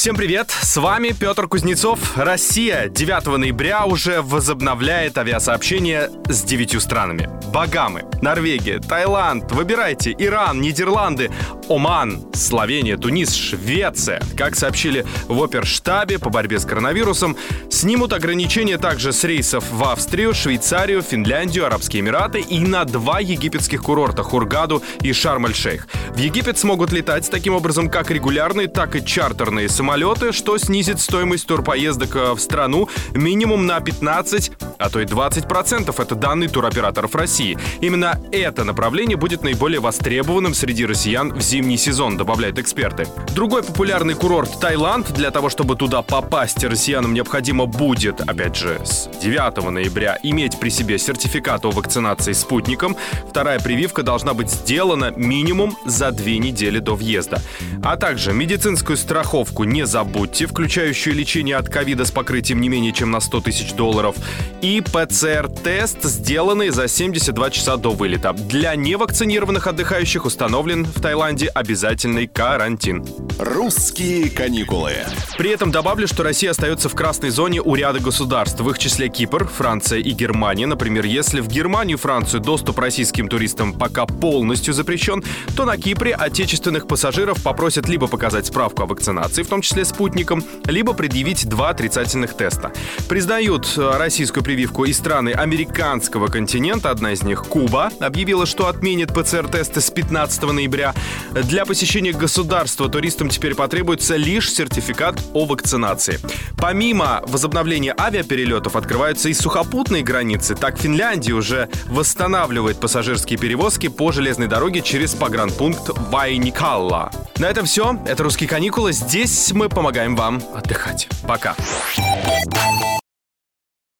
Всем привет, с вами Петр Кузнецов. Россия 9 ноября уже возобновляет авиасообщение с девятью странами. Багамы, Норвегия, Таиланд, выбирайте, Иран, Нидерланды, Оман, Словения, Тунис, Швеция. Как сообщили в оперштабе по борьбе с коронавирусом, снимут ограничения также с рейсов в Австрию, Швейцарию, Финляндию, Арабские Эмираты и на два египетских курорта Хургаду и Шарм-эль-Шейх. В Египет смогут летать таким образом как регулярные, так и чартерные самолеты, что снизит стоимость турпоездок э, в страну минимум на 15, а то и 20%. Это данные туроператоров России. Именно это направление будет наиболее востребованным среди россиян в зимний сезон, добавляют эксперты. Другой популярный курорт Таиланд. Для того, чтобы туда попасть, россиянам необходимо будет, опять же, с 9 ноября иметь при себе сертификат о вакцинации спутником. Вторая прививка должна быть сделана минимум за две недели до въезда. А также медицинскую страховку не забудьте, включающую лечение от ковида с покрытием не менее чем на 100 тысяч долларов. И ПЦР-тест, сделанный за 72 часа до вылета. Для невакцинированных отдыхающих установлен в Таиланде обязательный карантин. Русские каникулы. При этом добавлю, что Россия остается в красной зоне у ряда государств, в их числе Кипр, Франция и Германия. Например, если в Германию и Францию доступ российским туристам пока полностью запрещен, то на Кипре отечественных пассажиров попросят либо показать справку о вакцинации, в том числе спутником, либо предъявить два отрицательных теста. Признают э, российскую прививку и страны американского континента, одна из них Куба, объявила, что отменит ПЦР-тесты с 15 ноября. Для посещения государства туристам теперь потребуется лишь сертификат о вакцинации. Помимо возобновления авиаперелетов открываются и сухопутные границы. Так Финляндия уже восстанавливает пассажирские перевозки по железной дороге через погранпункт Вайникалла. На этом все. Это «Русские каникулы». Здесь мы помогаем вам отдыхать. Пока.